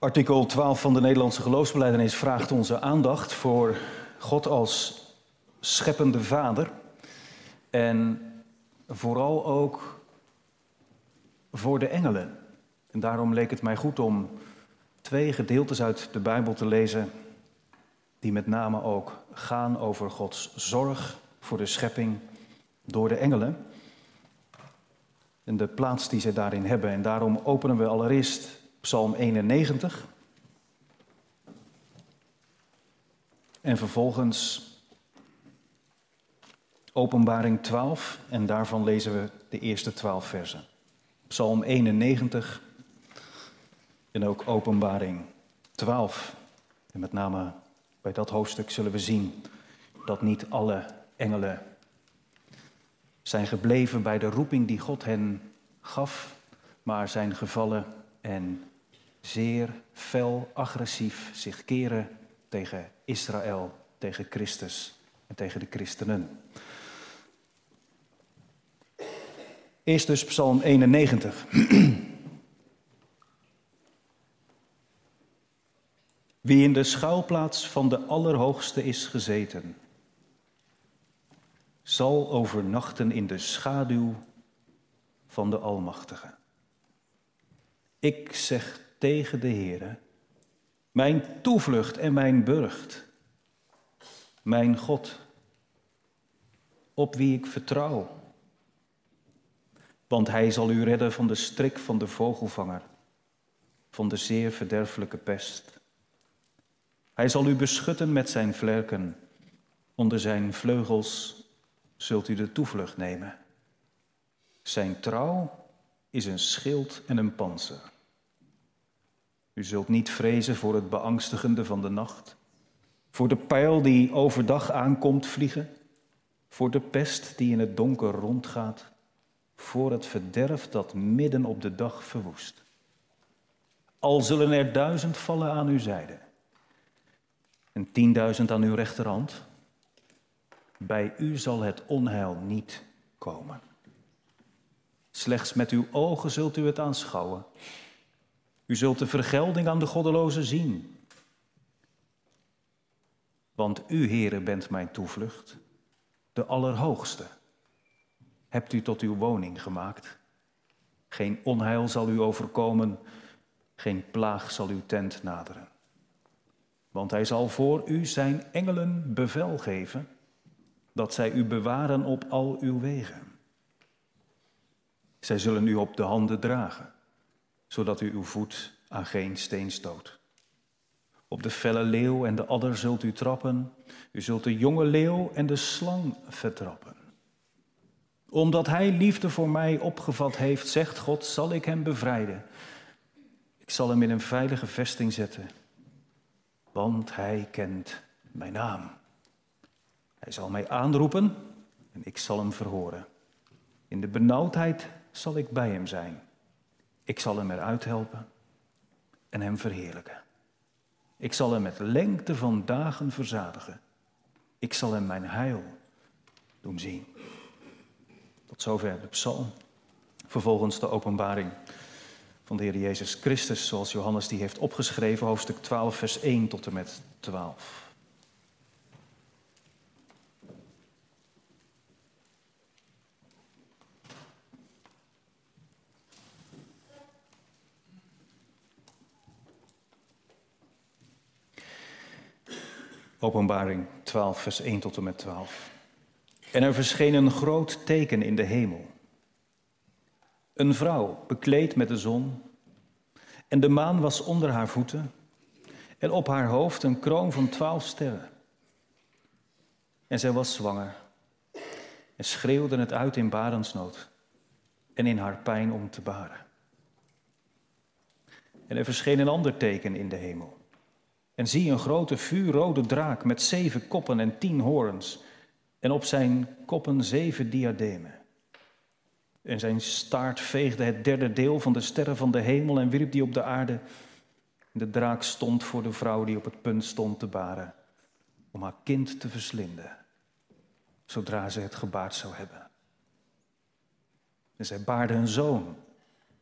Artikel 12 van de Nederlandse geloofsbeleidenis vraagt onze aandacht voor God als scheppende vader. En vooral ook voor de engelen. En daarom leek het mij goed om twee gedeeltes uit de Bijbel te lezen, die met name ook gaan over Gods zorg voor de schepping door de engelen. En de plaats die ze daarin hebben. En daarom openen we allereerst Psalm 91. En vervolgens Openbaring 12 en daarvan lezen we de eerste 12 versen. Psalm 91 en ook Openbaring 12. En met name bij dat hoofdstuk zullen we zien dat niet alle engelen zijn gebleven bij de roeping die God hen gaf, maar zijn gevallen en zeer fel, agressief zich keren tegen Israël, tegen Christus en tegen de christenen. Eerst dus Psalm 91. Wie in de schuilplaats van de Allerhoogste is gezeten, zal overnachten in de schaduw van de Almachtige. Ik zeg tegen de Heere, mijn toevlucht en mijn burcht, mijn God, op wie ik vertrouw. Want hij zal u redden van de strik van de vogelvanger, van de zeer verderfelijke pest. Hij zal u beschutten met zijn vlerken, onder zijn vleugels zult u de toevlucht nemen. Zijn trouw is een schild en een panzer. U zult niet vrezen voor het beangstigende van de nacht, voor de pijl die overdag aankomt vliegen, voor de pest die in het donker rondgaat, voor het verderf dat midden op de dag verwoest. Al zullen er duizend vallen aan uw zijde en tienduizend aan uw rechterhand, bij u zal het onheil niet komen. Slechts met uw ogen zult u het aanschouwen. U zult de vergelding aan de goddelozen zien. Want u, Heere, bent mijn toevlucht, de Allerhoogste. Hebt u tot uw woning gemaakt. Geen onheil zal u overkomen, geen plaag zal uw tent naderen. Want hij zal voor u zijn engelen bevel geven, dat zij u bewaren op al uw wegen. Zij zullen u op de handen dragen, zodat u uw voet aan geen steen stoot. Op de felle leeuw en de adder zult u trappen, u zult de jonge leeuw en de slang vertrappen. Omdat hij liefde voor mij opgevat heeft, zegt God, zal ik hem bevrijden. Ik zal hem in een veilige vesting zetten, want hij kent mijn naam. Hij zal mij aanroepen en ik zal hem verhoren. In de benauwdheid zal ik bij hem zijn. Ik zal hem eruit helpen en hem verheerlijken. Ik zal hem met lengte van dagen verzadigen. Ik zal hem mijn heil doen zien. Tot zover de psalm. Vervolgens de openbaring van de Heer Jezus Christus, zoals Johannes die heeft opgeschreven, hoofdstuk 12, vers 1 tot en met 12. Openbaring 12, vers 1 tot en met 12. En er verscheen een groot teken in de hemel. Een vrouw bekleed met de zon, en de maan was onder haar voeten, en op haar hoofd een kroon van twaalf sterren. En zij was zwanger, en schreeuwde het uit in barensnood, en in haar pijn om te baren. En er verscheen een ander teken in de hemel. En zie een grote vuurrode draak met zeven koppen en tien hoorns. En op zijn koppen zeven diademen. En zijn staart veegde het derde deel van de sterren van de hemel en wierp die op de aarde. De draak stond voor de vrouw die op het punt stond te baren. Om haar kind te verslinden. Zodra ze het gebaard zou hebben. En zij baarde een zoon.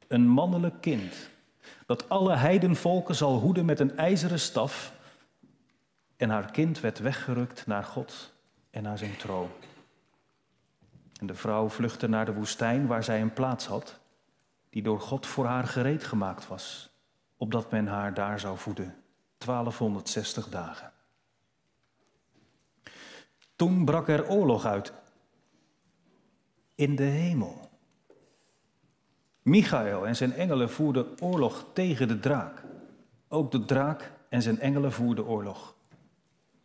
Een mannelijk kind dat alle heidenvolken zal hoeden met een ijzeren staf. En haar kind werd weggerukt naar God en naar zijn troon. En de vrouw vluchtte naar de woestijn waar zij een plaats had, die door God voor haar gereed gemaakt was, opdat men haar daar zou voeden, 1260 dagen. Toen brak er oorlog uit in de hemel. Michael en zijn engelen voerden oorlog tegen de draak. Ook de draak en zijn engelen voerden oorlog.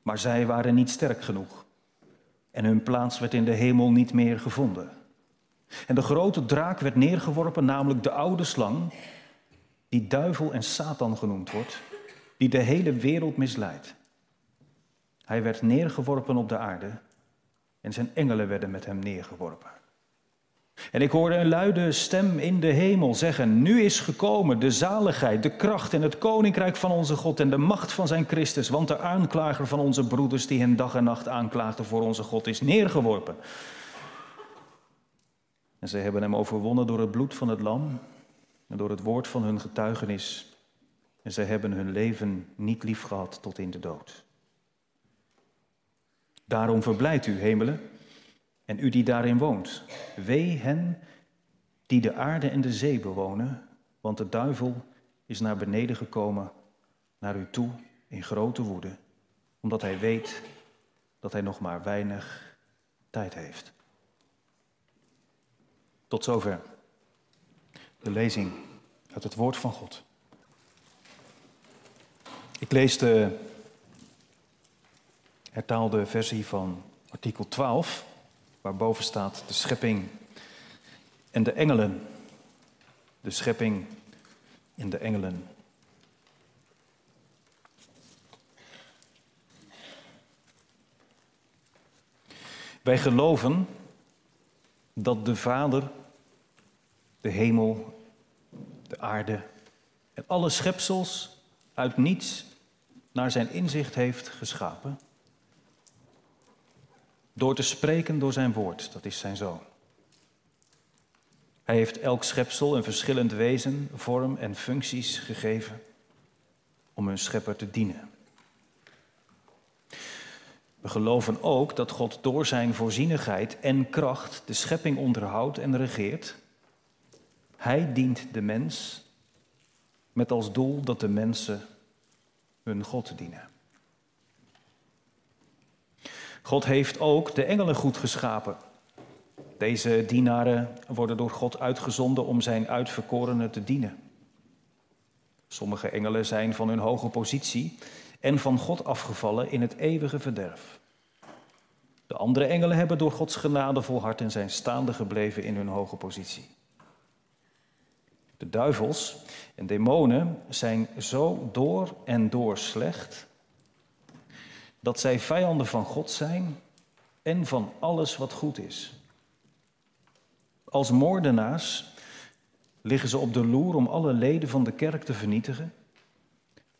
Maar zij waren niet sterk genoeg. En hun plaats werd in de hemel niet meer gevonden. En de grote draak werd neergeworpen, namelijk de oude slang, die duivel en Satan genoemd wordt, die de hele wereld misleidt. Hij werd neergeworpen op de aarde en zijn engelen werden met hem neergeworpen. En ik hoorde een luide stem in de hemel zeggen: Nu is gekomen de zaligheid, de kracht en het koninkrijk van onze God en de macht van zijn Christus. Want de aanklager van onze broeders, die hen dag en nacht aanklaagde voor onze God, is neergeworpen. En zij hebben hem overwonnen door het bloed van het lam en door het woord van hun getuigenis. En zij hebben hun leven niet lief gehad tot in de dood. Daarom verblijdt u, hemelen en u die daarin woont. Wee hen die de aarde en de zee bewonen, want de duivel is naar beneden gekomen, naar u toe in grote woede, omdat hij weet dat hij nog maar weinig tijd heeft. Tot zover de lezing uit het woord van God. Ik lees de hertaalde versie van artikel 12 waarboven staat de schepping en de engelen. De schepping en de engelen. Wij geloven dat de Vader de hemel, de aarde en alle schepsels uit niets naar zijn inzicht heeft geschapen. Door te spreken door zijn woord, dat is zijn zoon. Hij heeft elk schepsel een verschillend wezen, vorm en functies gegeven om hun schepper te dienen. We geloven ook dat God door zijn voorzienigheid en kracht de schepping onderhoudt en regeert. Hij dient de mens met als doel dat de mensen hun God dienen. God heeft ook de engelen goed geschapen. Deze dienaren worden door God uitgezonden om zijn uitverkorenen te dienen. Sommige engelen zijn van hun hoge positie en van God afgevallen in het eeuwige verderf. De andere engelen hebben door Gods genade volhard en zijn staande gebleven in hun hoge positie. De duivels en demonen zijn zo door en door slecht dat zij vijanden van God zijn en van alles wat goed is. Als moordenaars liggen ze op de loer om alle leden van de kerk te vernietigen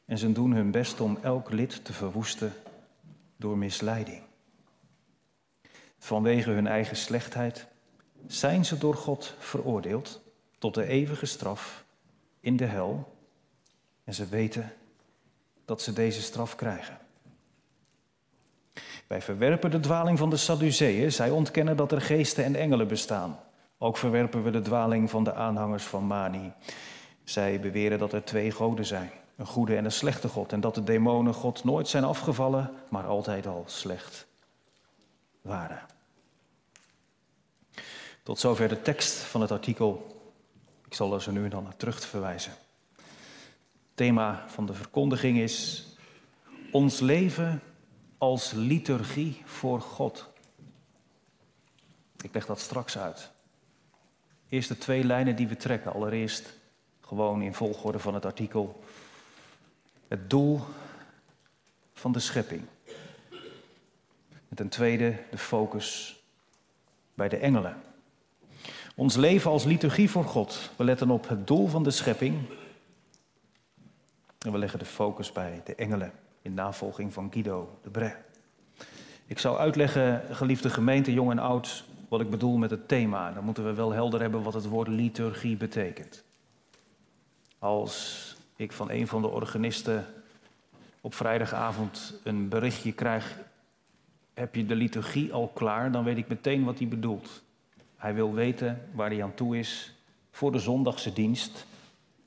en ze doen hun best om elk lid te verwoesten door misleiding. Vanwege hun eigen slechtheid zijn ze door God veroordeeld tot de eeuwige straf in de hel en ze weten dat ze deze straf krijgen. Wij verwerpen de dwaling van de Sadduceeën. Zij ontkennen dat er geesten en engelen bestaan. Ook verwerpen we de dwaling van de aanhangers van Mani. Zij beweren dat er twee goden zijn, een goede en een slechte God, en dat de demonen God nooit zijn afgevallen, maar altijd al slecht waren. Tot zover de tekst van het artikel. Ik zal er nu en dan naar terug verwijzen. Het thema van de verkondiging is: Ons leven als liturgie voor God. Ik leg dat straks uit. Eerst de twee lijnen die we trekken. Allereerst gewoon in volgorde van het artikel. Het doel van de schepping. En ten tweede de focus bij de engelen. Ons leven als liturgie voor God. We letten op het doel van de schepping. En we leggen de focus bij de engelen in navolging van Guido de Bre. Ik zou uitleggen, geliefde gemeente, jong en oud, wat ik bedoel met het thema. Dan moeten we wel helder hebben wat het woord liturgie betekent. Als ik van een van de organisten op vrijdagavond een berichtje krijg: heb je de liturgie al klaar? Dan weet ik meteen wat hij bedoelt. Hij wil weten waar hij aan toe is voor de zondagse dienst.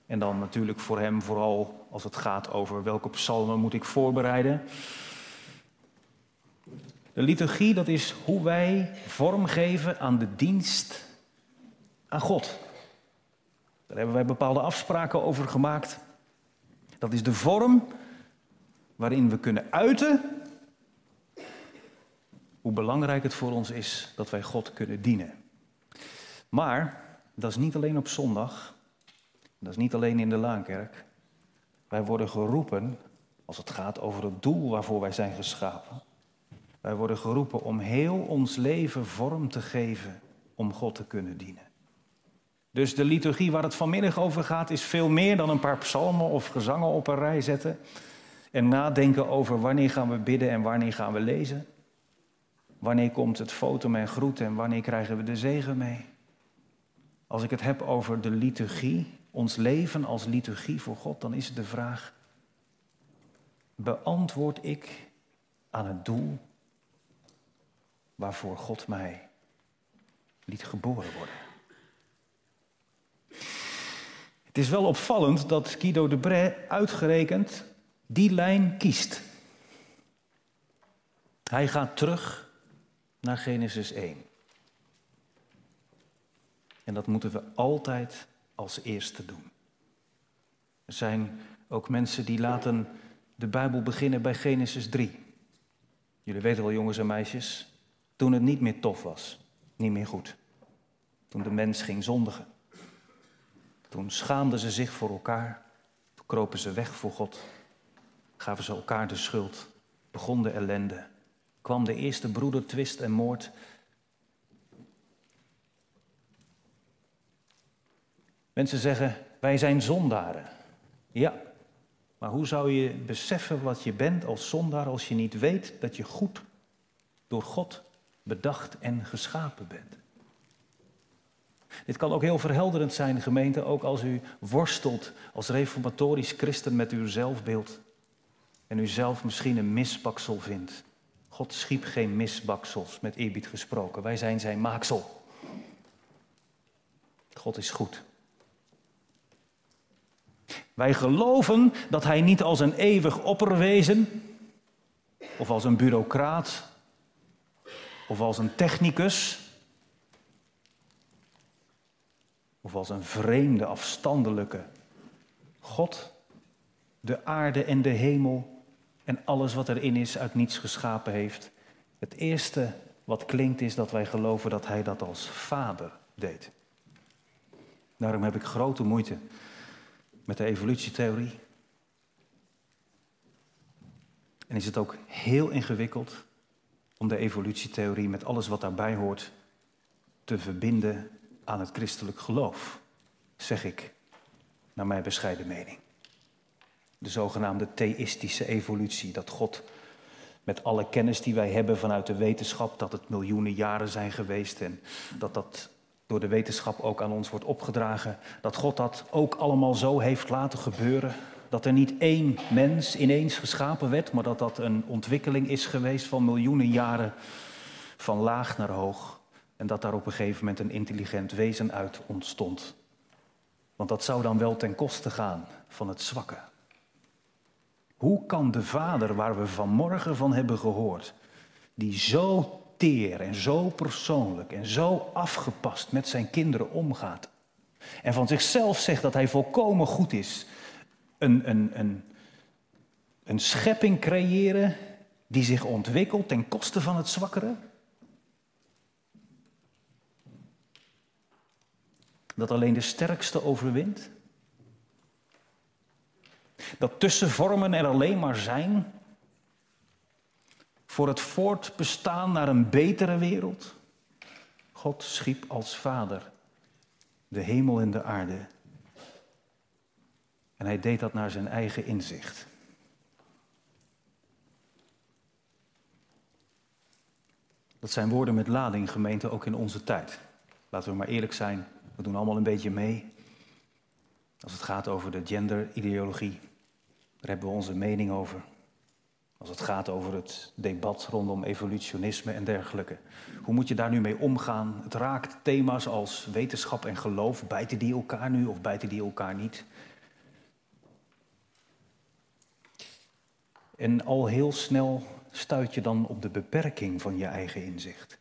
En dan natuurlijk voor hem vooral als het gaat over welke psalmen moet ik voorbereiden. De liturgie, dat is hoe wij vormgeven aan de dienst aan God. Daar hebben wij bepaalde afspraken over gemaakt. Dat is de vorm waarin we kunnen uiten hoe belangrijk het voor ons is dat wij God kunnen dienen. Maar dat is niet alleen op zondag, dat is niet alleen in de Laankerk. Wij worden geroepen, als het gaat over het doel waarvoor wij zijn geschapen, wij worden geroepen om heel ons leven vorm te geven om God te kunnen dienen. Dus de liturgie waar het vanmiddag over gaat is veel meer dan een paar psalmen of gezangen op een rij zetten en nadenken over wanneer gaan we bidden en wanneer gaan we lezen. Wanneer komt het foto en groet en wanneer krijgen we de zegen mee? Als ik het heb over de liturgie, ons leven als liturgie voor God, dan is het de vraag: beantwoord ik aan het doel waarvoor God mij liet geboren worden? Het is wel opvallend dat Guido de Bray uitgerekend die lijn kiest. Hij gaat terug naar Genesis 1. En dat moeten we altijd als eerste doen. Er zijn ook mensen die laten de Bijbel beginnen bij Genesis 3. Jullie weten wel, jongens en meisjes, toen het niet meer tof was, niet meer goed. Toen de mens ging zondigen. Toen schaamden ze zich voor elkaar, toen kropen ze weg voor God, gaven ze elkaar de schuld, begon de ellende, kwam de eerste broedertwist en moord. Mensen zeggen, wij zijn zondaren. Ja, maar hoe zou je beseffen wat je bent als zondaar als je niet weet dat je goed door God bedacht en geschapen bent? Dit kan ook heel verhelderend zijn, gemeente, ook als u worstelt als reformatorisch christen met uw zelfbeeld en u zelf misschien een misbaksel vindt. God schiep geen misbaksels, met eerbied gesproken. Wij zijn zijn maaksel. God is goed. Wij geloven dat hij niet als een eeuwig opperwezen, of als een bureaucraat, of als een technicus, of als een vreemde, afstandelijke God, de aarde en de hemel en alles wat erin is uit niets geschapen heeft. Het eerste wat klinkt is dat wij geloven dat hij dat als vader deed. Daarom heb ik grote moeite met de evolutietheorie. En is het ook heel ingewikkeld om de evolutietheorie met alles wat daarbij hoort te verbinden aan het christelijk geloof, zeg ik, naar mijn bescheiden mening. De zogenaamde theïstische evolutie, dat God met alle kennis die wij hebben vanuit de wetenschap, dat het miljoenen jaren zijn geweest en dat dat door de wetenschap ook aan ons wordt opgedragen, dat God dat ook allemaal zo heeft laten gebeuren. Dat er niet één mens ineens geschapen werd, maar dat dat een ontwikkeling is geweest van miljoenen jaren van laag naar hoog. En dat daar op een gegeven moment een intelligent wezen uit ontstond. Want dat zou dan wel ten koste gaan van het zwakke. Hoe kan de Vader, waar we vanmorgen van hebben gehoord, die zo teer en zo persoonlijk en zo afgepast met zijn kinderen omgaat, en van zichzelf zegt dat hij volkomen goed is, een, een, een, een schepping creëren die zich ontwikkelt ten koste van het zwakkere? Dat alleen de sterkste overwint? Dat tussenvormen er alleen maar zijn voor het voortbestaan naar een betere wereld? God schiep als vader de hemel en de aarde. En hij deed dat naar zijn eigen inzicht. Dat zijn woorden met lading, gemeente, ook in onze tijd. Laten we maar eerlijk zijn, we doen allemaal een beetje mee. Als het gaat over de genderideologie, daar hebben we onze mening over. Als het gaat over het debat rondom evolutionisme en dergelijke. Hoe moet je daar nu mee omgaan? Het raakt thema's als wetenschap en geloof. Bijten die elkaar nu of bijten die elkaar niet? En al heel snel stuit je dan op de beperking van je eigen inzicht.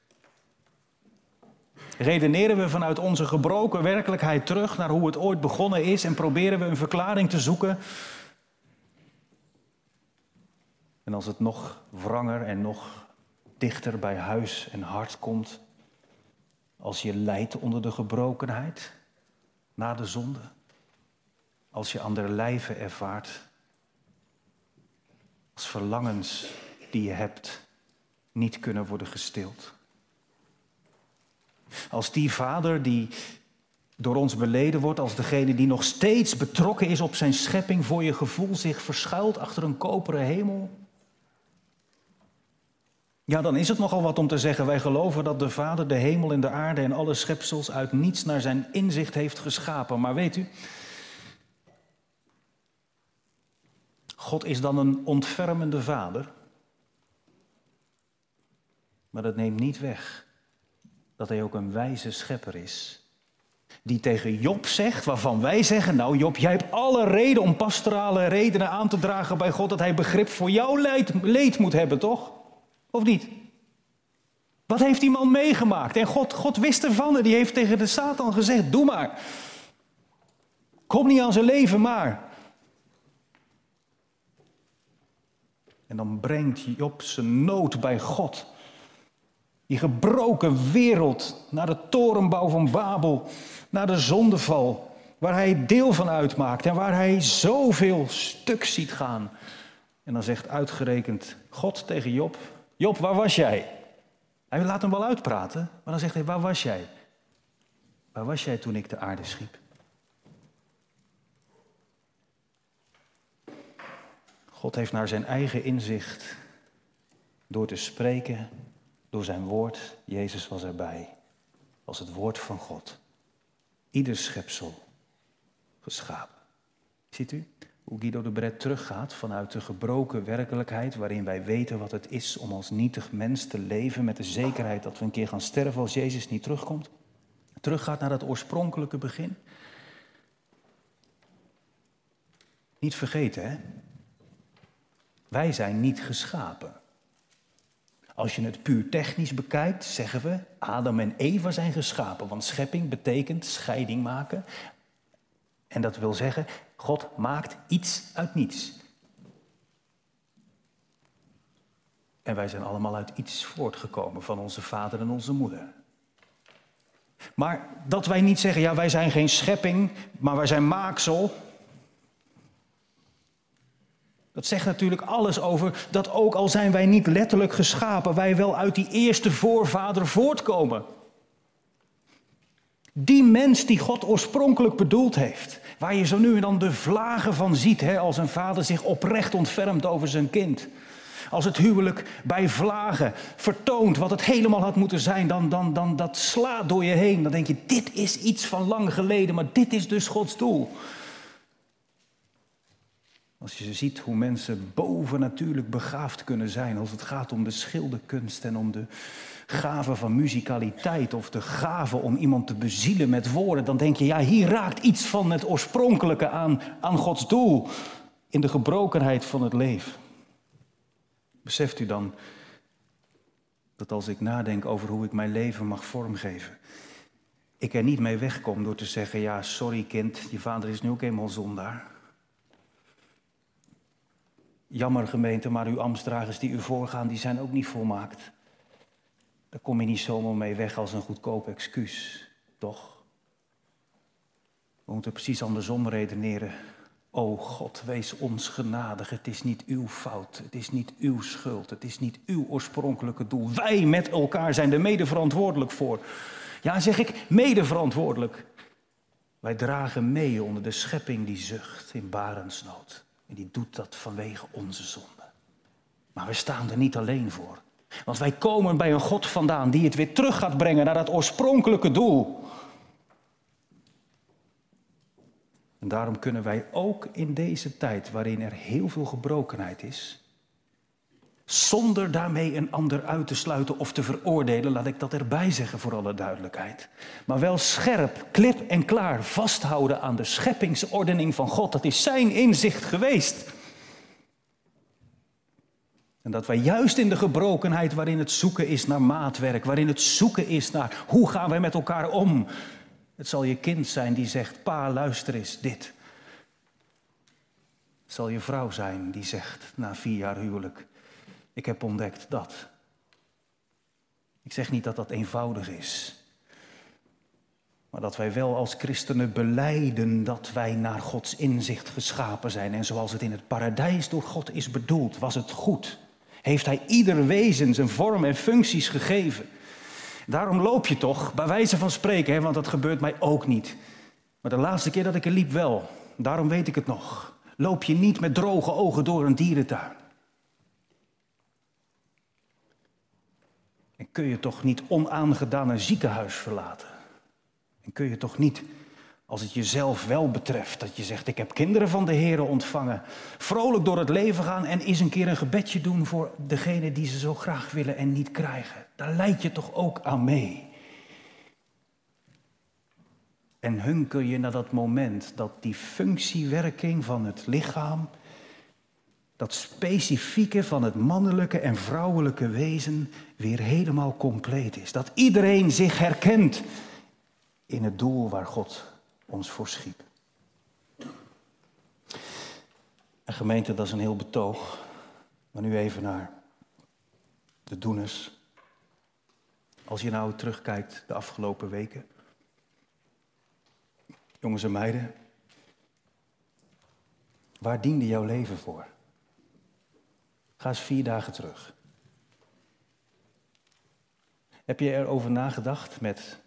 Redeneren we vanuit onze gebroken werkelijkheid terug naar hoe het ooit begonnen is en proberen we een verklaring te zoeken. En als het nog wranger en nog dichter bij huis en hart komt, als je lijdt onder de gebrokenheid, na de zonde, als je aan der lijve ervaart, als verlangens die je hebt niet kunnen worden gestild. Als die vader die door ons beleden wordt, als degene die nog steeds betrokken is op zijn schepping, voor je gevoel zich verschuilt achter een koperen hemel. Ja, dan is het nogal wat om te zeggen, wij geloven dat de Vader de hemel en de aarde en alle schepsels uit niets naar zijn inzicht heeft geschapen. Maar weet u, God is dan een ontfermende Vader. Maar dat neemt niet weg dat hij ook een wijze schepper is. Die tegen Job zegt, waarvan wij zeggen, nou Job, jij hebt alle reden om pastorale redenen aan te dragen bij God, dat hij begrip voor jouw leed, leed moet hebben, toch? Of niet? Wat heeft die man meegemaakt? En God, God wist ervan en die heeft tegen de Satan gezegd, doe maar. Kom niet aan zijn leven maar. En dan brengt Job zijn nood bij God. Die gebroken wereld naar de torenbouw van Babel, naar de zondeval, waar hij deel van uitmaakt en waar hij zoveel stuk ziet gaan. En dan zegt uitgerekend God tegen Job: Job, waar was jij? Hij laat hem wel uitpraten, maar dan zegt hij: Waar was jij? Waar was jij toen ik de aarde schiep? God heeft naar zijn eigen inzicht door te spreken door zijn woord, Jezus was erbij, als het woord van God. Ieder schepsel geschapen. Ziet u hoe Guido de Bret teruggaat vanuit de gebroken werkelijkheid waarin wij weten wat het is om als nietig mens te leven met de zekerheid dat we een keer gaan sterven als Jezus niet terugkomt? Teruggaat naar dat oorspronkelijke begin. Niet vergeten, hè? Wij zijn niet geschapen. Als je het puur technisch bekijkt, zeggen we Adam en Eva zijn geschapen. Want schepping betekent scheiding maken. En dat wil zeggen, God maakt iets uit niets. En wij zijn allemaal uit iets voortgekomen van onze vader en onze moeder. Maar dat wij niet zeggen, ja, wij zijn geen schepping, maar wij zijn maaksel. Dat zegt natuurlijk alles over dat ook al zijn wij niet letterlijk geschapen, wij wel uit die eerste voorvader voortkomen. Die mens die God oorspronkelijk bedoeld heeft, waar je zo nu en dan de vlagen van ziet, hè, als een vader zich oprecht ontfermt over zijn kind. Als het huwelijk bij vlagen vertoont wat het helemaal had moeten zijn, dan, dan, dan dat slaat door je heen. Dan denk je, dit is iets van lang geleden, maar dit is dus Gods doel. Als je ziet hoe mensen bovennatuurlijk begaafd kunnen zijn als het gaat om de schilderkunst en om de gave van muzikaliteit of de gave om iemand te bezielen met woorden, dan denk je, ja, hier raakt iets van het oorspronkelijke aan, aan Gods doel in de gebrokenheid van het leven. Beseft u dan dat als ik nadenk over hoe ik mijn leven mag vormgeven, ik er niet mee wegkom door te zeggen, ja, sorry kind, je vader is nu ook eenmaal zondaar. Jammer gemeente, maar uw ambtsdragers die u voorgaan, die zijn ook niet volmaakt. Daar kom je niet zomaar mee weg als een goedkoop excuus, toch? We moeten precies andersom redeneren. O God, wees ons genadig. Het is niet uw fout. Het is niet uw schuld. Het is niet uw oorspronkelijke doel. Wij met elkaar zijn er mede verantwoordelijk voor. Ja, zeg ik, mede verantwoordelijk. Wij dragen mee onder de schepping die zucht in barensnood. En die doet dat vanwege onze zonde. Maar we staan er niet alleen voor. Want wij komen bij een God vandaan die het weer terug gaat brengen naar dat oorspronkelijke doel. En daarom kunnen wij ook in deze tijd, waarin er heel veel gebrokenheid is, zonder daarmee een ander uit te sluiten of te veroordelen, laat ik dat erbij zeggen voor alle duidelijkheid. Maar wel scherp, klip en klaar vasthouden aan de scheppingsordening van God. Dat is zijn inzicht geweest. En dat wij juist in de gebrokenheid waarin het zoeken is naar maatwerk, waarin het zoeken is naar hoe gaan wij met elkaar om. Het zal je kind zijn die zegt, pa luister eens, dit. Het zal je vrouw zijn die zegt na vier jaar huwelijk, ik heb ontdekt dat. Ik zeg niet dat dat eenvoudig is. Maar dat wij wel als christenen beleiden dat wij naar Gods inzicht geschapen zijn. En zoals het in het paradijs door God is bedoeld, was het goed. Heeft Hij ieder wezen zijn vorm en functies gegeven. Daarom loop je toch, bij wijze van spreken, hè, want dat gebeurt mij ook niet. Maar de laatste keer dat ik er liep wel, daarom weet ik het nog. Loop je niet met droge ogen door een dierentuin. En kun je toch niet onaangedaan een ziekenhuis verlaten? En kun je toch niet, als het jezelf wel betreft, dat je zegt: Ik heb kinderen van de Heer ontvangen, vrolijk door het leven gaan en eens een keer een gebedje doen voor degene die ze zo graag willen en niet krijgen? Daar leid je toch ook aan mee? En hunker je naar dat moment dat die functiewerking van het lichaam dat specifieke van het mannelijke en vrouwelijke wezen weer helemaal compleet is. Dat iedereen zich herkent in het doel waar God ons voor schiep. En gemeente, dat is een heel betoog. Maar nu even naar de doeners. Als je nou terugkijkt de afgelopen weken. Jongens en meiden. Waar diende jouw leven voor? Ga eens vier dagen terug. Heb je erover nagedacht met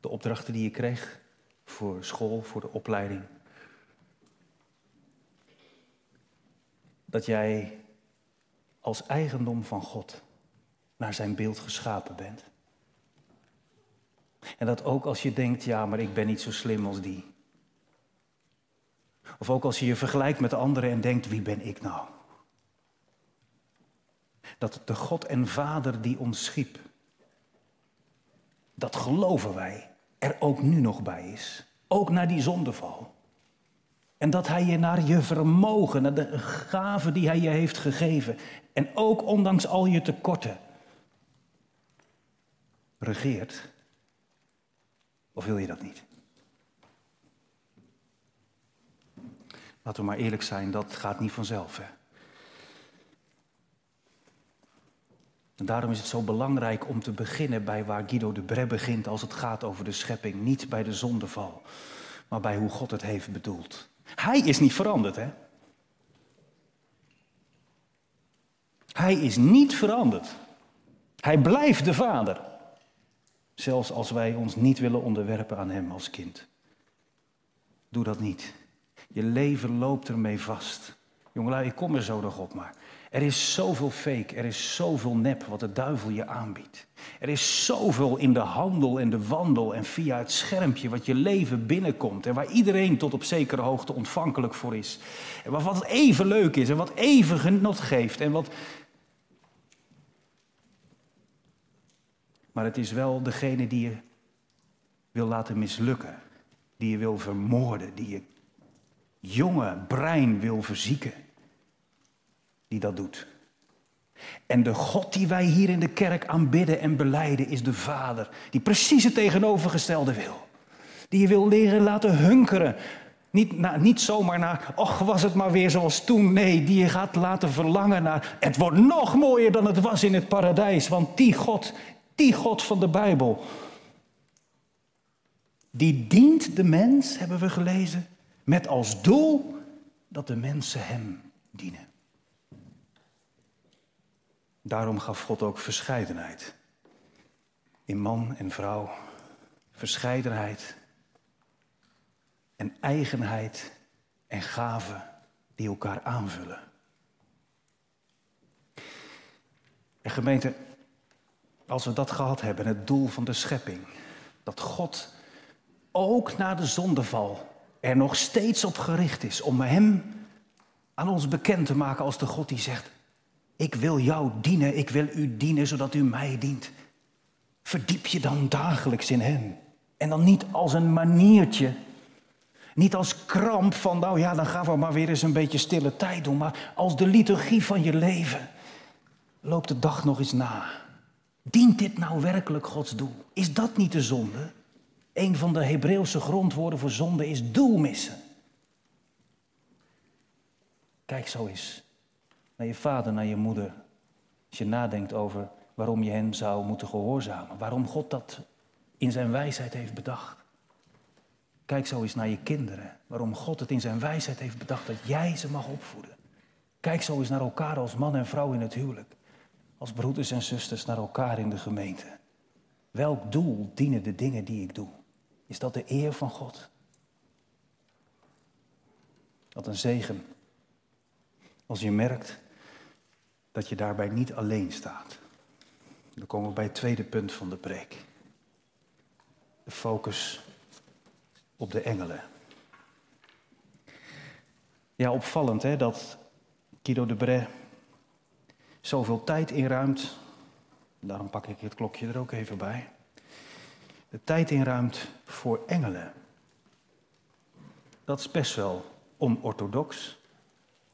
de opdrachten die je kreeg voor school, voor de opleiding? Dat jij als eigendom van God naar zijn beeld geschapen bent. En dat ook als je denkt, ja, maar ik ben niet zo slim als die. Of ook als je je vergelijkt met anderen en denkt, wie ben ik nou? Dat de God en Vader die ons schiep, dat geloven wij, er ook nu nog bij is. Ook na die zondeval. En dat Hij je naar je vermogen, naar de gaven die Hij je heeft gegeven, en ook ondanks al je tekorten, regeert. Of wil je dat niet? Laten we maar eerlijk zijn, dat gaat niet vanzelf. Hè? En daarom is het zo belangrijk om te beginnen bij waar Guido de Bre begint als het gaat over de schepping. Niet bij de zondeval, maar bij hoe God het heeft bedoeld. Hij is niet veranderd, hè? Hij is niet veranderd. Hij blijft de Vader. Zelfs als wij ons niet willen onderwerpen aan Hem als kind. Doe dat niet. Je leven loopt ermee vast. Jongelui, ik kom er zo nog op, maar er is zoveel fake, er is zoveel nep wat de duivel je aanbiedt. Er is zoveel in de handel en de wandel en via het schermpje wat je leven binnenkomt. En waar iedereen tot op zekere hoogte ontvankelijk voor is. En wat even leuk is en wat even genot geeft. En wat... Maar het is wel degene die je wil laten mislukken. Die je wil vermoorden, die je jonge brein wil verzieken die dat doet. En de God die wij hier in de kerk aanbidden en beleiden is de Vader, die precies het tegenovergestelde wil. Die je wil leren laten hunkeren. Niet, nou, niet zomaar naar, och was het maar weer zoals toen. Nee, die je gaat laten verlangen naar, het wordt nog mooier dan het was in het paradijs. Want die God, die God van de Bijbel, die dient de mens, hebben we gelezen, met als doel dat de mensen hem dienen. Daarom gaf God ook verscheidenheid. In man en vrouw. Verscheidenheid. En eigenheid en gaven die elkaar aanvullen. En gemeente, als we dat gehad hebben, het doel van de schepping, dat God ook na de zondeval er nog steeds op gericht is om Hem aan ons bekend te maken als de God die zegt, ik wil jou dienen, ik wil u dienen zodat u mij dient. Verdiep je dan dagelijks in Hem. En dan niet als een maniertje, niet als kramp van, nou ja, dan gaan we maar weer eens een beetje stille tijd doen, maar als de liturgie van je leven. Loop de dag nog eens na. Dient dit nou werkelijk Gods doel? Is dat niet de zonde? Een van de Hebreeuwse grondwoorden voor zonde is doel missen. Kijk zo eens naar je vader, naar je moeder. Als je nadenkt over waarom je hen zou moeten gehoorzamen. Waarom God dat in zijn wijsheid heeft bedacht. Kijk zo eens naar je kinderen. Waarom God het in zijn wijsheid heeft bedacht dat jij ze mag opvoeden. Kijk zo eens naar elkaar als man en vrouw in het huwelijk. Als broeders en zusters naar elkaar in de gemeente. Welk doel dienen de dingen die ik doe? Is dat de eer van God? Wat een zegen. Als je merkt dat je daarbij niet alleen staat. Dan komen we bij het tweede punt van de preek. De focus op de engelen. Ja, opvallend hè, dat Guido de Bray zoveel tijd inruimt. Daarom pak ik het klokje er ook even bij. De tijd inruimt voor engelen. Dat is best wel onorthodox,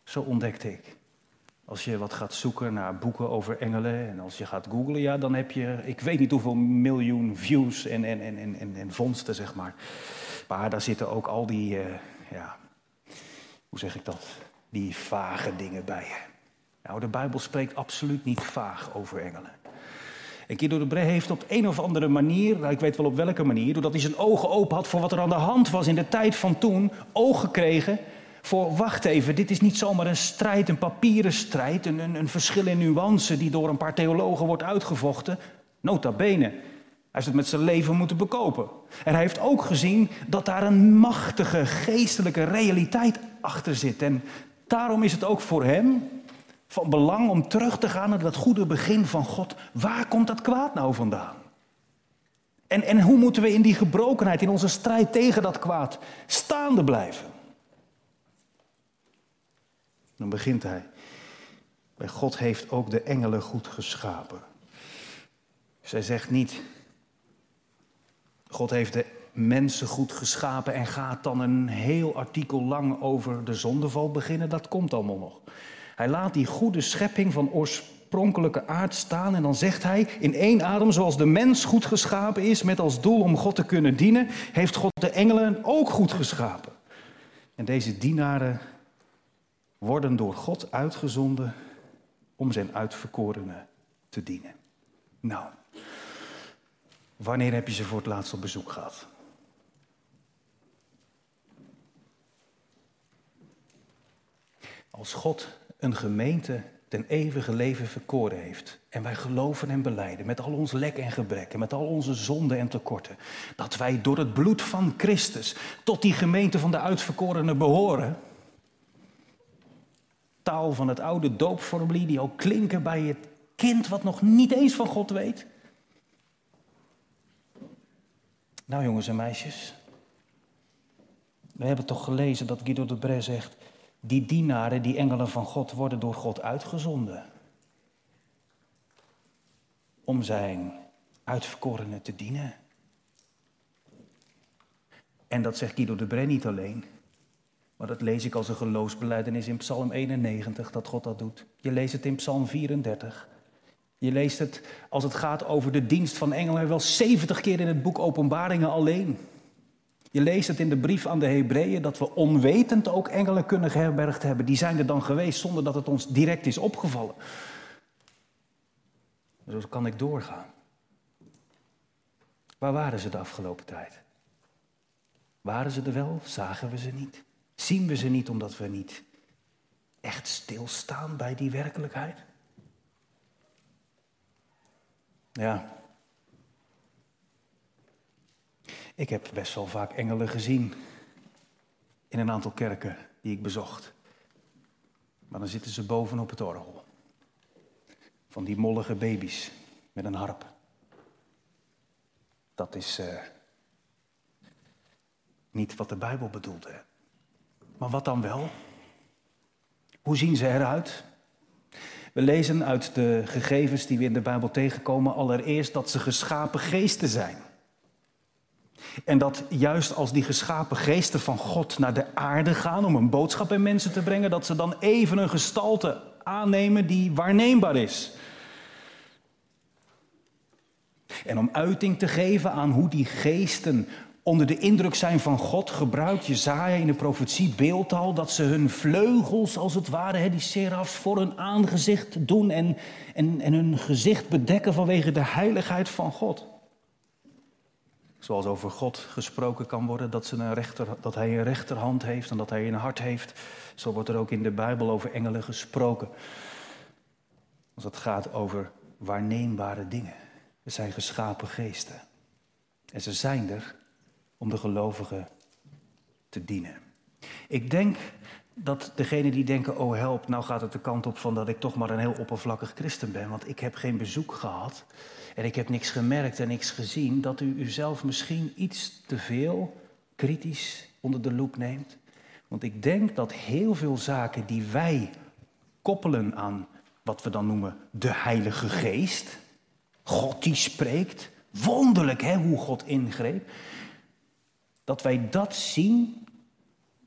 zo ontdekte ik. Als je wat gaat zoeken naar boeken over engelen en als je gaat googlen, ja, dan heb je, ik weet niet hoeveel miljoen views en, en, en, en, en vondsten, zeg maar. Maar daar zitten ook al die, uh, ja, hoe zeg ik dat, die vage dingen bij. Nou, de Bijbel spreekt absoluut niet vaag over engelen. En Guido de Bre heeft op een of andere manier, nou, ik weet wel op welke manier, doordat hij zijn ogen open had voor wat er aan de hand was in de tijd van toen, oog gekregen voor, wacht even, dit is niet zomaar een strijd, een papieren strijd, een, een, een verschil in nuance die door een paar theologen wordt uitgevochten. Nota bene, hij heeft het met zijn leven moeten bekopen. En hij heeft ook gezien dat daar een machtige geestelijke realiteit achter zit. En daarom is het ook voor hem van belang om terug te gaan naar dat goede begin van God. Waar komt dat kwaad nou vandaan? En, en hoe moeten we in die gebrokenheid, in onze strijd tegen dat kwaad, staande blijven? Dan begint hij. Bij God heeft ook de engelen goed geschapen. Zij zegt niet, God heeft de mensen goed geschapen en gaat dan een heel artikel lang over de zondeval beginnen. Dat komt allemaal nog. Hij laat die goede schepping van oorspronkelijke aard staan en dan zegt hij in één adem, zoals de mens goed geschapen is met als doel om God te kunnen dienen, heeft God de engelen ook goed geschapen. En deze dienaren worden door God uitgezonden om zijn uitverkorenen te dienen. Nou, wanneer heb je ze voor het laatst op bezoek gehad? Als God een gemeente ten eeuwige leven verkoren heeft. En wij geloven en beleiden met al ons lek en gebrekken, met al onze zonden en tekorten. Dat wij door het bloed van Christus tot die gemeente van de uitverkorenen behoren taal van het oude doopformulier die al klinken bij het kind wat nog niet eens van God weet? Nou jongens en meisjes, we hebben toch gelezen dat Guido de Bray zegt, die dienaren, die engelen van God worden door God uitgezonden. Om zijn uitverkorenen te dienen. En dat zegt Guido de Bray niet alleen. Maar dat lees ik als een geloofsbeleidenis in Psalm 91, dat God dat doet. Je leest het in Psalm 34. Je leest het als het gaat over de dienst van engelen wel 70 keer in het boek Openbaringen alleen. Je leest het in de brief aan de Hebreeën dat we onwetend ook engelen kunnen geherbergd hebben. Die zijn er dan geweest zonder dat het ons direct is opgevallen. Zo kan ik doorgaan. Waar waren ze de afgelopen tijd? Waren ze er wel? Zagen we ze niet? Zien we ze niet omdat we niet echt stilstaan bij die werkelijkheid? Ja. Ik heb best wel vaak engelen gezien in een aantal kerken die ik bezocht. Maar dan zitten ze bovenop het orgel. Van die mollige baby's met een harp. Dat is. Uh, niet wat de Bijbel bedoelt. Maar wat dan wel? Hoe zien ze eruit? We lezen uit de gegevens die we in de Bijbel tegenkomen allereerst dat ze geschapen geesten zijn. En dat juist als die geschapen geesten van God naar de aarde gaan om een boodschap bij mensen te brengen, dat ze dan even een gestalte aannemen die waarneembaar is. En om uiting te geven aan hoe die geesten onder de indruk zijn van God, gebruikt Jezaja in de profetie beeldtaal dat ze hun vleugels, als het ware, die serafs, voor hun aangezicht doen en, en, en hun gezicht bedekken vanwege de heiligheid van God. Zoals over God gesproken kan worden, dat, ze een rechter, dat hij een rechterhand heeft en dat hij een hart heeft. Zo wordt er ook in de Bijbel over engelen gesproken. Als het gaat over waarneembare dingen. Het zijn geschapen geesten. En ze zijn er om de gelovigen te dienen. Ik denk dat degenen die denken, oh help, nou gaat het de kant op van dat ik toch maar een heel oppervlakkig christen ben, want ik heb geen bezoek gehad en ik heb niks gemerkt en niks gezien, dat u uzelf misschien iets te veel kritisch onder de loep neemt. Want ik denk dat heel veel zaken die wij koppelen aan wat we dan noemen de Heilige Geest, God die spreekt, wonderlijk hè, hoe God ingreep, dat wij dat zien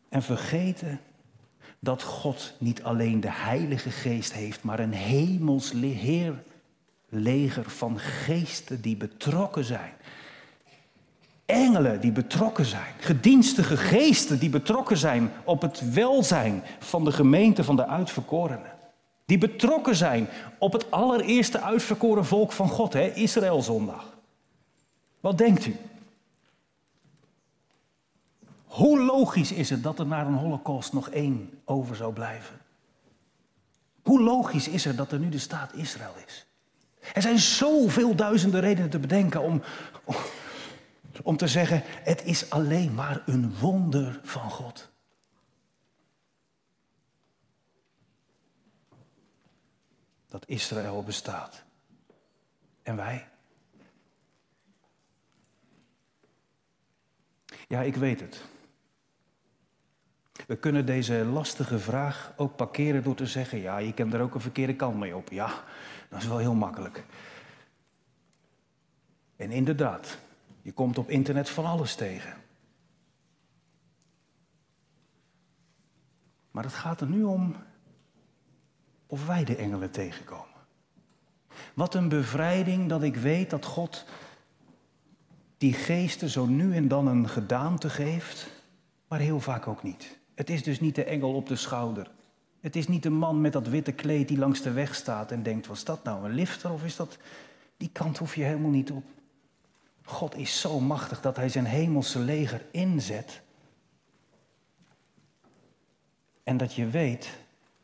en vergeten dat God niet alleen de Heilige Geest heeft, maar een hemels heer leger van geesten die betrokken zijn. Engelen die betrokken zijn. Gedienstige geesten die betrokken zijn op het welzijn van de gemeente van de uitverkorenen. Die betrokken zijn op het allereerste uitverkoren volk van God, hè, Israëlzondag. Wat denkt u? Hoe logisch is het dat er na een holocaust nog één over zou blijven? Hoe logisch is het dat er nu de staat Israël is? Er zijn zoveel duizenden redenen te bedenken om, om te zeggen, het is alleen maar een wonder van God. Dat Israël bestaat. En wij? Ja, ik weet het. We kunnen deze lastige vraag ook parkeren door te zeggen: ja, je kan er ook een verkeerde kant mee op. Ja, dat is wel heel makkelijk. En inderdaad, je komt op internet van alles tegen. Maar het gaat er nu om of wij de engelen tegenkomen. Wat een bevrijding dat ik weet dat God die geesten zo nu en dan een gedaante geeft, maar heel vaak ook niet. Het is dus niet de engel op de schouder. Het is niet de man met dat witte kleed die langs de weg staat en denkt: was dat nou een lifter of is dat. Die kant hoef je helemaal niet op. God is zo machtig dat hij zijn hemelse leger inzet. En dat je weet,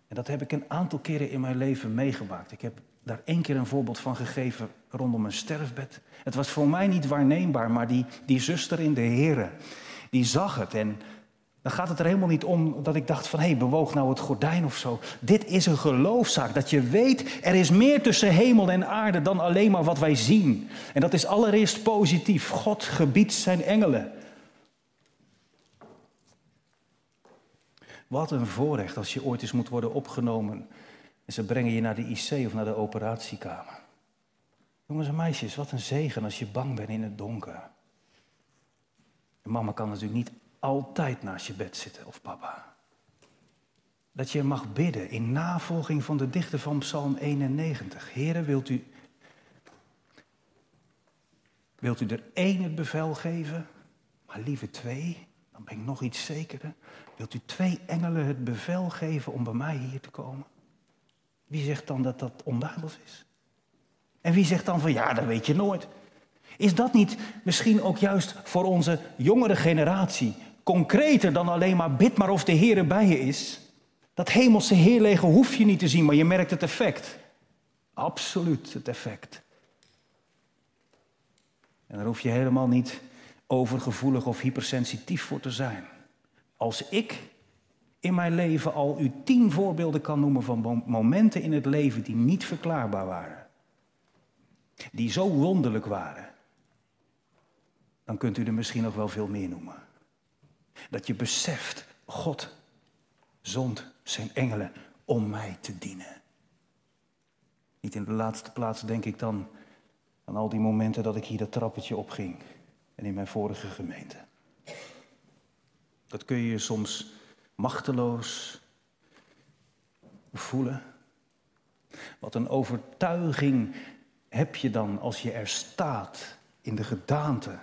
en dat heb ik een aantal keren in mijn leven meegemaakt. Ik heb daar één keer een voorbeeld van gegeven rondom een sterfbed. Het was voor mij niet waarneembaar, maar die, die zuster in de Heren, die zag het en dan gaat het er helemaal niet om dat ik dacht van hé, hey, bewoog nou het gordijn of zo. Dit is een geloofzaak, dat je weet er is meer tussen hemel en aarde dan alleen maar wat wij zien. En dat is allereerst positief. God gebiedt zijn engelen. Wat een voorrecht als je ooit eens moet worden opgenomen en ze brengen je naar de IC of naar de operatiekamer. Jongens en meisjes, wat een zegen als je bang bent in het donker. Mama kan natuurlijk niet altijd naast je bed zitten of papa. Dat je mag bidden in navolging van de dichter van Psalm 91. Heren, wilt u, wilt u er één het bevel geven, maar liever twee? Dan ben ik nog iets zekerder. Wilt u twee engelen het bevel geven om bij mij hier te komen? Wie zegt dan dat dat onduidelijk is? En wie zegt dan van ja, dat weet je nooit. Is dat niet misschien ook juist voor onze jongere generatie concreter dan alleen maar bid maar of de Heer bij je is. Dat hemelse heerleger hoef je niet te zien, maar je merkt het effect. Absoluut het effect. En daar hoef je helemaal niet overgevoelig of hypersensitief voor te zijn. Als ik in mijn leven al u tien voorbeelden kan noemen van momenten in het leven die niet verklaarbaar waren, die zo wonderlijk waren, dan kunt u er misschien nog wel veel meer noemen. Dat je beseft, God zond zijn engelen om mij te dienen. Niet in de laatste plaats denk ik dan aan al die momenten dat ik hier dat trappetje opging en in mijn vorige gemeente. Dat kun je je soms machteloos voelen. Wat een overtuiging heb je dan als je er staat in de gedaante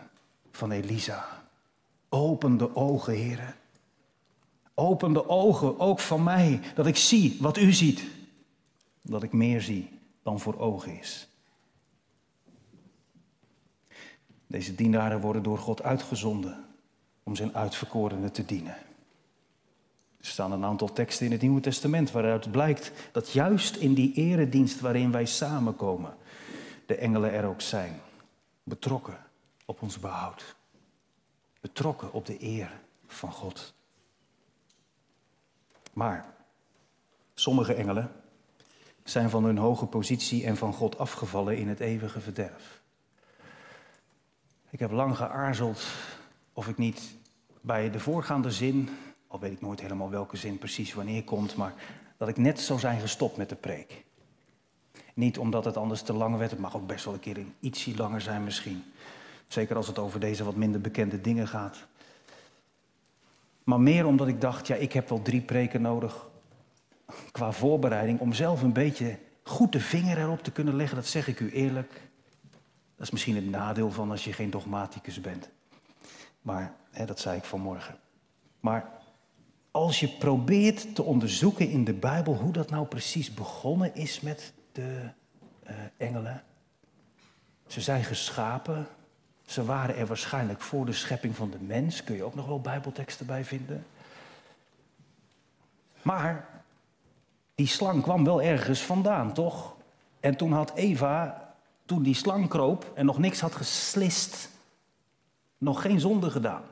van Elisa. Open de ogen, heren. Open de ogen, ook van mij, dat ik zie wat u ziet. Dat ik meer zie dan voor ogen is. Deze dienaren worden door God uitgezonden om zijn uitverkorenen te dienen. Er staan een aantal teksten in het Nieuwe Testament waaruit blijkt dat juist in die eredienst waarin wij samenkomen, de engelen er ook zijn. Betrokken op ons behoud. Betrokken op de eer van God. Maar sommige engelen zijn van hun hoge positie en van God afgevallen in het eeuwige verderf. Ik heb lang geaarzeld of ik niet bij de voorgaande zin, al weet ik nooit helemaal welke zin precies wanneer komt, maar dat ik net zou zijn gestopt met de preek. Niet omdat het anders te lang werd, het mag ook best wel een keer ietsje langer zijn misschien. Zeker als het over deze wat minder bekende dingen gaat. Maar meer omdat ik dacht, ja, ik heb wel drie preken nodig qua voorbereiding om zelf een beetje goed de vinger erop te kunnen leggen. Dat zeg ik u eerlijk. Dat is misschien het nadeel van als je geen dogmaticus bent. Maar hè, dat zei ik vanmorgen. Maar als je probeert te onderzoeken in de Bijbel hoe dat nou precies begonnen is met de uh, engelen. Ze zijn geschapen. Ze waren er waarschijnlijk voor de schepping van de mens. Kun je ook nog wel Bijbelteksten bij vinden. Maar die slang kwam wel ergens vandaan, toch? En toen had Eva toen die slang kroop en nog niks had geslist, nog geen zonde gedaan.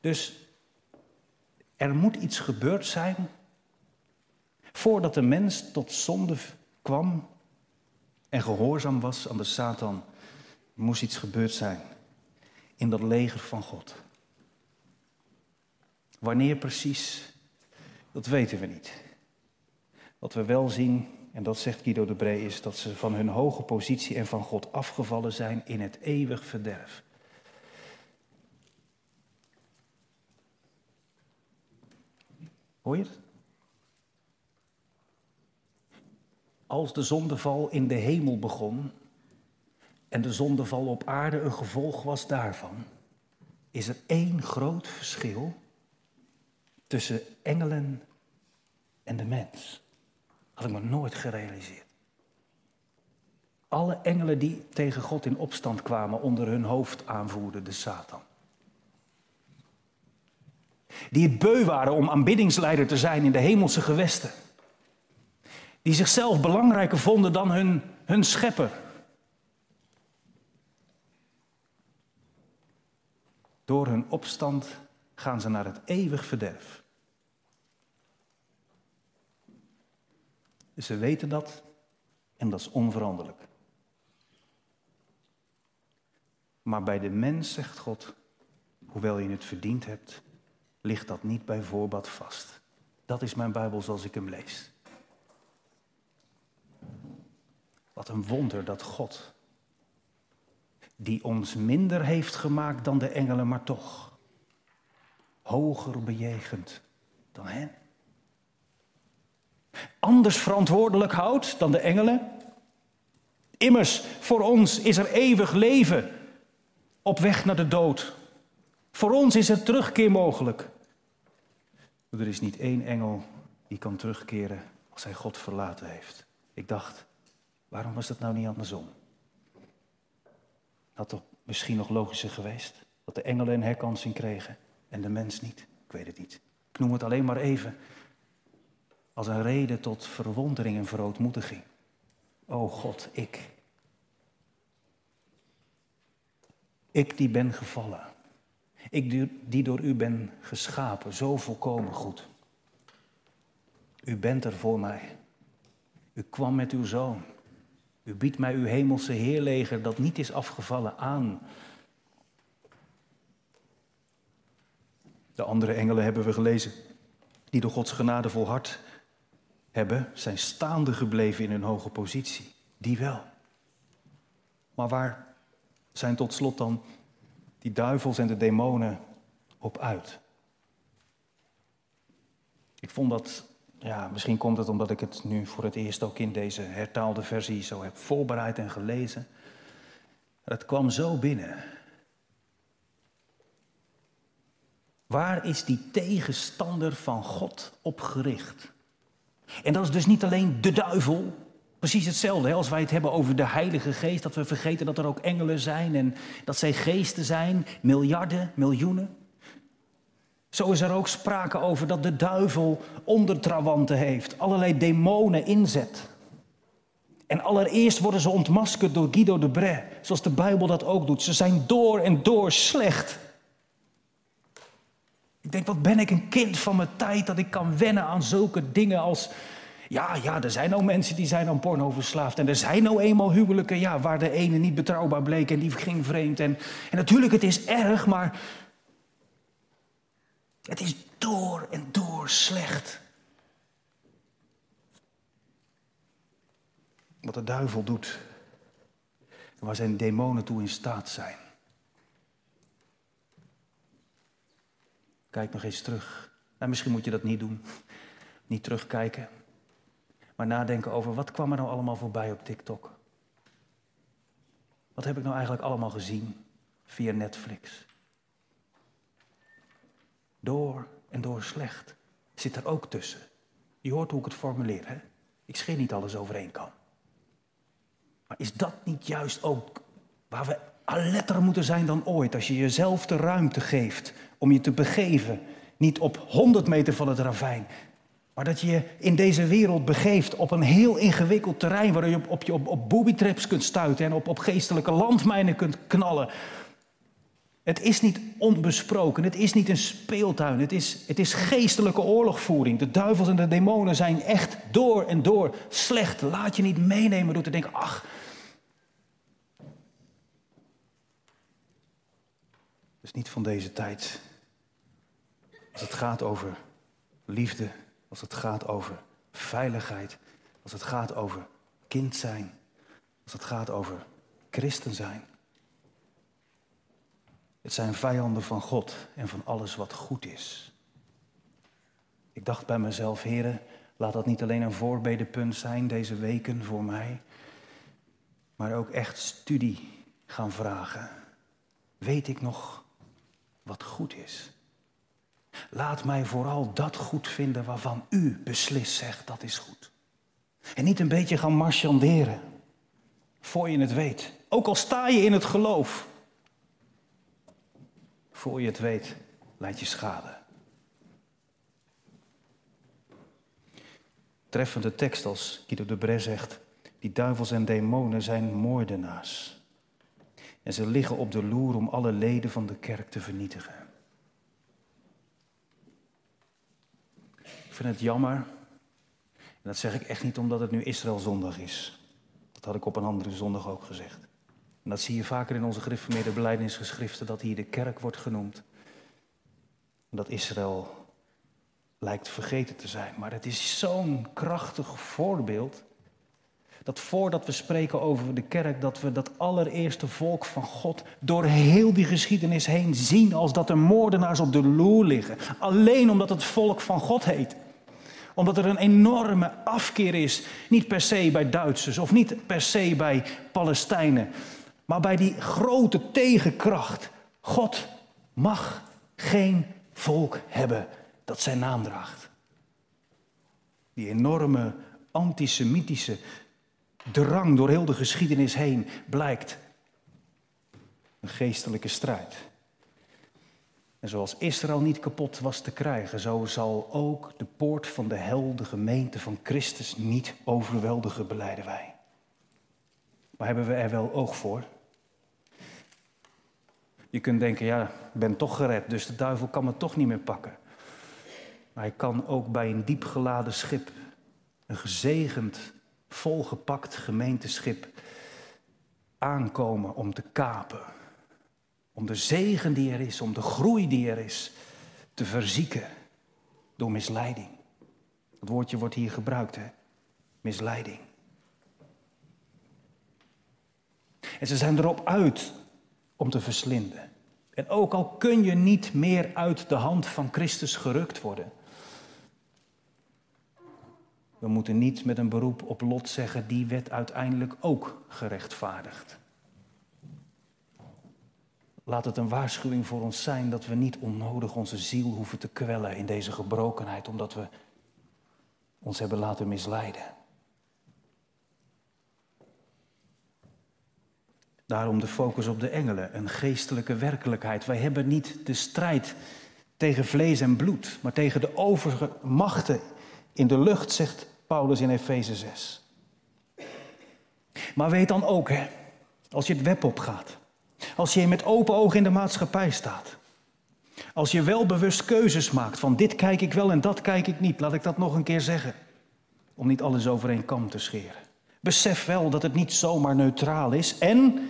Dus er moet iets gebeurd zijn voordat de mens tot zonde kwam en gehoorzaam was aan de Satan. Moest iets gebeurd zijn in dat leger van God. Wanneer precies, dat weten we niet. Wat we wel zien en dat zegt Guido de Bree, is dat ze van hun hoge positie en van God afgevallen zijn in het eeuwig verderf. Hoor je het? Als de zondeval in de hemel begon en de zondeval op aarde een gevolg was daarvan, is er één groot verschil tussen engelen en de mens. Had ik me nooit gerealiseerd. Alle engelen die tegen God in opstand kwamen, onder hun hoofd aanvoerden de Satan. Die het beu waren om aanbiddingsleider te zijn in de hemelse gewesten. Die zichzelf belangrijker vonden dan hun, hun schepper. Door hun opstand gaan ze naar het eeuwig verderf. Ze weten dat en dat is onveranderlijk. Maar bij de mens, zegt God, hoewel je het verdiend hebt, ligt dat niet bij voorbaat vast. Dat is mijn Bijbel zoals ik hem lees. Wat een wonder dat God, die ons minder heeft gemaakt dan de engelen, maar toch hoger bejegend dan hen anders verantwoordelijk houdt dan de engelen? Immers, voor ons is er eeuwig leven op weg naar de dood. Voor ons is er terugkeer mogelijk. Er is niet één engel die kan terugkeren als hij God verlaten heeft. Ik dacht, waarom was dat nou niet andersom? Had toch misschien nog logischer geweest dat de engelen een herkansing kregen en de mens niet? Ik weet het niet. Ik noem het alleen maar even als een reden tot verwondering en verootmoediging. O God, ik. Ik die ben gevallen. Ik die door u ben geschapen, zo volkomen goed. U bent er voor mij. U kwam met uw zoon. U biedt mij uw hemelse heerleger dat niet is afgevallen aan. De andere engelen hebben we gelezen, die door Gods genade volhard hebben, zijn staande gebleven in hun hoge positie. Die wel. Maar waar zijn tot slot dan die duivels en de demonen op uit? Ik vond dat, ja, misschien komt het omdat ik het nu voor het eerst ook in deze hertaalde versie zo heb voorbereid en gelezen. Het kwam zo binnen. Waar is die tegenstander van God op gericht? En dat is dus niet alleen de duivel. Precies hetzelfde als wij het hebben over de Heilige Geest, dat we vergeten dat er ook engelen zijn en dat zij geesten zijn, miljarden, miljoenen. Zo is er ook sprake over dat de duivel ondertrawanten heeft, allerlei demonen inzet. En allereerst worden ze ontmaskerd door Guido de Bray, zoals de Bijbel dat ook doet. Ze zijn door en door slecht. Ik denk, wat ben ik een kind van mijn tijd dat ik kan wennen aan zulke dingen als... Ja, ja, er zijn nou mensen die zijn aan porno verslaafd. En er zijn nou eenmaal huwelijken ja, waar de ene niet betrouwbaar bleek en die ging vreemd. En, en natuurlijk, het is erg, maar het is door en door slecht. Wat de duivel doet. Waar zijn demonen toe in staat zijn. Kijk nog eens terug. Nou, misschien moet je dat niet doen. Niet terugkijken. Maar nadenken over wat kwam er nou allemaal voorbij op TikTok. Wat heb ik nou eigenlijk allemaal gezien via Netflix? Door en door slecht zit er ook tussen. Je hoort hoe ik het formuleer, hè? Ik scheer niet alles overeen kan. Maar is dat niet juist ook waar we alerter moeten zijn dan ooit? Als je jezelf de ruimte geeft om je te begeven. Niet op 100 meter van het ravijn. Maar dat je je in deze wereld begeeft op een heel ingewikkeld terrein. Waar je op, op, op, kunt stuiten en op, op geestelijke landmijnen kunt knallen. Het is niet onbesproken, het is niet een speeltuin, het is, het is geestelijke oorlogvoering. De duivels en de demonen zijn echt door en door slecht. Laat je niet meenemen door te denken, ach. Het is niet van deze tijd. Als het gaat over liefde, als het gaat over veiligheid, als het gaat over kind zijn, als het gaat over christen zijn. Het zijn vijanden van God en van alles wat goed is. Ik dacht bij mezelf, heren, laat dat niet alleen een voorbedenpunt zijn deze weken voor mij, maar ook echt studie gaan vragen. Weet ik nog wat goed is? Laat mij vooral dat goed vinden waarvan u beslist zegt dat is goed. En niet een beetje gaan marchanderen, voor je het weet. Ook al sta je in het geloof, voor je het weet, leidt je schade. Treffende tekst als Guido de Bres zegt, die duivels en demonen zijn moordenaars. En ze liggen op de loer om alle leden van de kerk te vernietigen. Ik vind het jammer, en dat zeg ik echt niet omdat het nu Israël zondag is. Dat had ik op een andere zondag ook gezegd. En dat zie je vaker in onze gereformeerde beleidingsgeschriften, dat hier de kerk wordt genoemd. En dat Israël lijkt vergeten te zijn. Maar het is zo'n krachtig voorbeeld. Dat voordat we spreken over de kerk, dat we dat allereerste volk van God door heel die geschiedenis heen zien als dat er moordenaars op de loer liggen. Alleen omdat het volk van God heet omdat er een enorme afkeer is, niet per se bij Duitsers of niet per se bij Palestijnen, maar bij die grote tegenkracht. God mag geen volk hebben dat zijn naam draagt. Die enorme antisemitische drang door heel de geschiedenis heen blijkt een geestelijke strijd. En zoals Israël niet kapot was te krijgen, zo zal ook de poort van de hel, de gemeente van Christus, niet overweldigen, beleiden wij. Maar hebben we er wel oog voor? Je kunt denken, ja, ik ben toch gered, dus de duivel kan me toch niet meer pakken. Maar hij kan ook bij een diep geladen schip, een gezegend, volgepakt gemeenteschip, aankomen om te kapen. Om de zegen die er is, om de groei die er is, te verzieken door misleiding. Het woordje wordt hier gebruikt, hè? Misleiding. En ze zijn erop uit om te verslinden. En ook al kun je niet meer uit de hand van Christus gerukt worden. We moeten niet met een beroep op lot zeggen, die werd uiteindelijk ook gerechtvaardigd. Laat het een waarschuwing voor ons zijn dat we niet onnodig onze ziel hoeven te kwellen in deze gebrokenheid, omdat we ons hebben laten misleiden. Daarom de focus op de engelen, een geestelijke werkelijkheid. Wij hebben niet de strijd tegen vlees en bloed, maar tegen de overige machten in de lucht, zegt Paulus in Efeze 6. Maar weet dan ook, hè, als je het web opgaat, als je met open ogen in de maatschappij staat, als je wel bewust keuzes maakt van dit kijk ik wel en dat kijk ik niet, laat ik dat nog een keer zeggen, om niet alles over kam te scheren. Besef wel dat het niet zomaar neutraal is en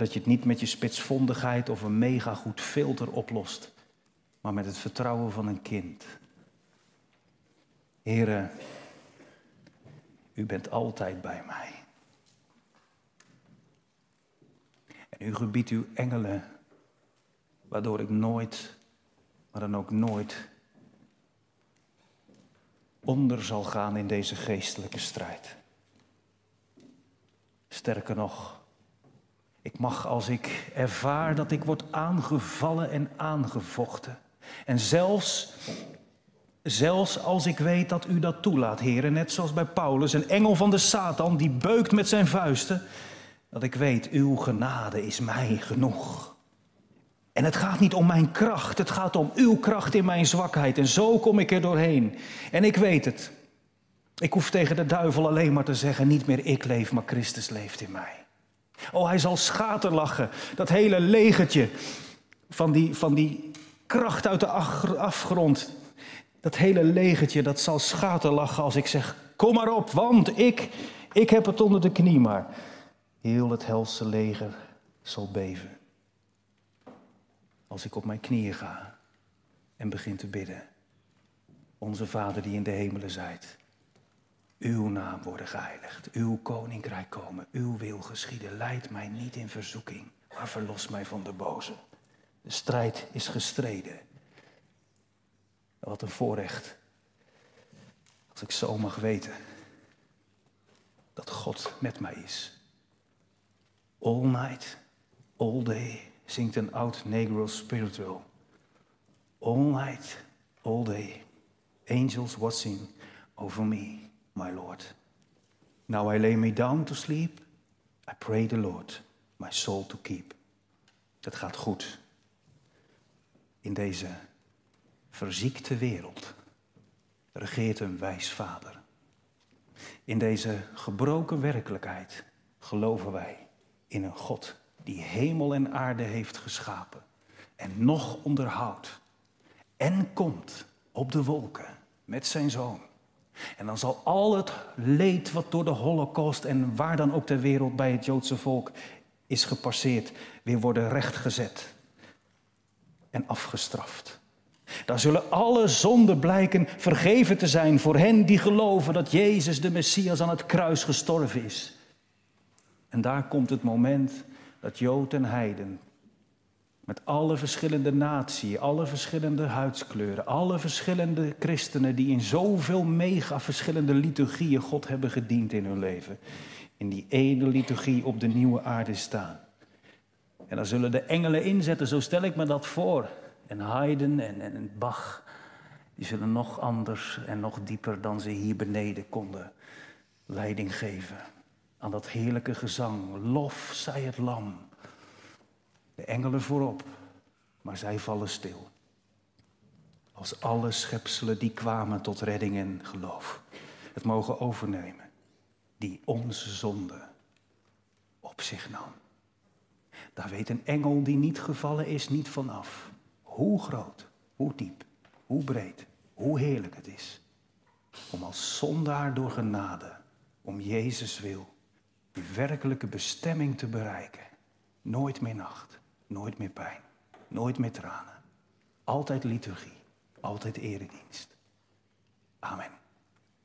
dat je het niet met je spitsvondigheid of een mega goed filter oplost, maar met het vertrouwen van een kind. Heren, u bent altijd bij mij. En u gebiedt uw engelen, waardoor ik nooit, maar dan ook nooit, onder zal gaan in deze geestelijke strijd. Sterker nog, ik mag als ik ervaar dat ik word aangevallen en aangevochten. En zelfs, zelfs als ik weet dat u dat toelaat, heren, net zoals bij Paulus, een engel van de Satan die beukt met zijn vuisten, dat ik weet, uw genade is mij genoeg. En het gaat niet om mijn kracht, het gaat om uw kracht in mijn zwakheid. En zo kom ik er doorheen. En ik weet het. Ik hoef tegen de duivel alleen maar te zeggen, niet meer ik leef, maar Christus leeft in mij. Oh, hij zal schaterlachen. Dat hele legertje van die, van die kracht uit de afgrond. Dat hele legertje, dat zal schaterlachen als ik zeg, kom maar op, want ik, ik heb het onder de knie maar. Heel het helse leger zal beven. Als ik op mijn knieën ga en begin te bidden. Onze Vader die in de hemelen zijt. Uw naam worden geheiligd, uw koninkrijk komen, uw wil geschieden. Leid mij niet in verzoeking, maar verlos mij van de boze. De strijd is gestreden. Wat een voorrecht. Als ik zo mag weten dat God met mij is. All night, all day, zingt een oud Negro spiritual. All night, all day, angels watching over me my Lord. Now I lay me down to sleep. I pray the Lord my soul to keep. Het gaat goed. In deze verziekte wereld regeert een wijs vader. In deze gebroken werkelijkheid geloven wij in een God die hemel en aarde heeft geschapen en nog onderhoudt en komt op de wolken met zijn zoon en dan zal al het leed wat door de Holocaust en waar dan ook ter wereld bij het Joodse volk is gepasseerd, weer worden rechtgezet en afgestraft. Daar zullen alle zonden blijken vergeven te zijn voor hen die geloven dat Jezus de Messias aan het kruis gestorven is. En daar komt het moment dat Jood en Heiden met alle verschillende naties, alle verschillende huidskleuren, alle verschillende christenen die in zoveel mega verschillende liturgieën God hebben gediend in hun leven. In die ene liturgie op de nieuwe aarde staan. En dan zullen de engelen inzetten, zo stel ik me dat voor. En Haydn en, en Bach, die zullen nog anders en nog dieper dan ze hier beneden konden leiding geven aan dat heerlijke gezang. Lof zij het lam. De engelen voorop, maar zij vallen stil. Als alle schepselen die kwamen tot redding en geloof het mogen overnemen, die onze zonde op zich nam. Daar weet een engel die niet gevallen is niet vanaf. Hoe groot, hoe diep, hoe breed, hoe heerlijk het is. Om als zondaar door genade, om Jezus wil, die werkelijke bestemming te bereiken. Nooit meer nacht, Nooit meer pijn. Nooit meer tranen. Altijd liturgie. Altijd eredienst. Amen.